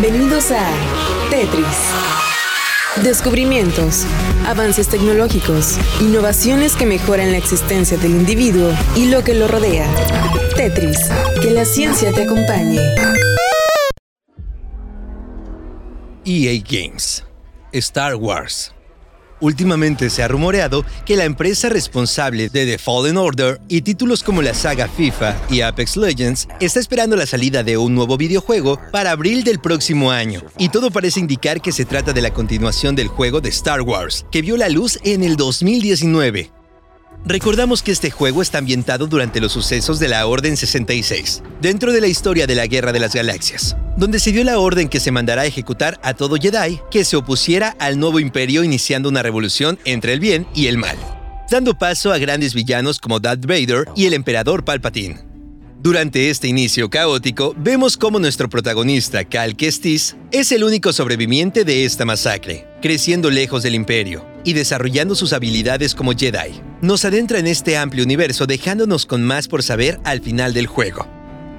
Bienvenidos a Tetris. Descubrimientos, avances tecnológicos, innovaciones que mejoran la existencia del individuo y lo que lo rodea. Tetris, que la ciencia te acompañe. EA Games. Star Wars. Últimamente se ha rumoreado que la empresa responsable de The Fallen Order y títulos como la saga FIFA y Apex Legends está esperando la salida de un nuevo videojuego para abril del próximo año, y todo parece indicar que se trata de la continuación del juego de Star Wars, que vio la luz en el 2019. Recordamos que este juego está ambientado durante los sucesos de la Orden 66, dentro de la historia de la Guerra de las Galaxias, donde se dio la orden que se mandará a ejecutar a todo Jedi que se opusiera al nuevo imperio iniciando una revolución entre el bien y el mal, dando paso a grandes villanos como Darth Vader y el emperador Palpatine. Durante este inicio caótico, vemos cómo nuestro protagonista, Cal Kestis, es el único sobreviviente de esta masacre, creciendo lejos del imperio y desarrollando sus habilidades como Jedi. Nos adentra en este amplio universo dejándonos con más por saber al final del juego.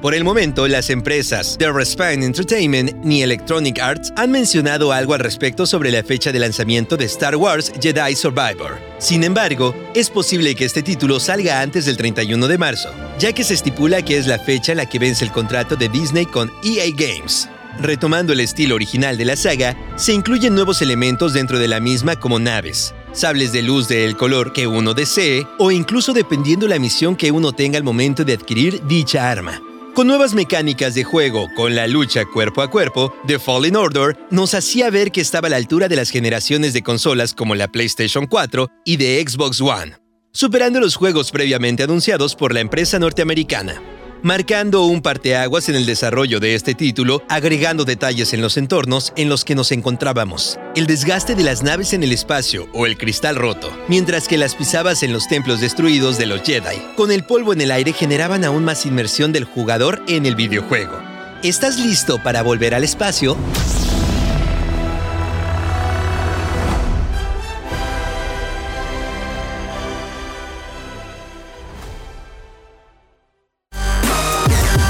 Por el momento, las empresas The Respine Entertainment ni Electronic Arts han mencionado algo al respecto sobre la fecha de lanzamiento de Star Wars Jedi Survivor. Sin embargo, es posible que este título salga antes del 31 de marzo, ya que se estipula que es la fecha en la que vence el contrato de Disney con EA Games. Retomando el estilo original de la saga, se incluyen nuevos elementos dentro de la misma como naves, sables de luz del color que uno desee o incluso dependiendo la misión que uno tenga al momento de adquirir dicha arma. Con nuevas mecánicas de juego, con la lucha cuerpo a cuerpo, The Fallen Order nos hacía ver que estaba a la altura de las generaciones de consolas como la PlayStation 4 y de Xbox One, superando los juegos previamente anunciados por la empresa norteamericana marcando un parteaguas en el desarrollo de este título, agregando detalles en los entornos en los que nos encontrábamos. El desgaste de las naves en el espacio o el cristal roto, mientras que las pisabas en los templos destruidos de los Jedi, con el polvo en el aire generaban aún más inmersión del jugador en el videojuego. ¿Estás listo para volver al espacio?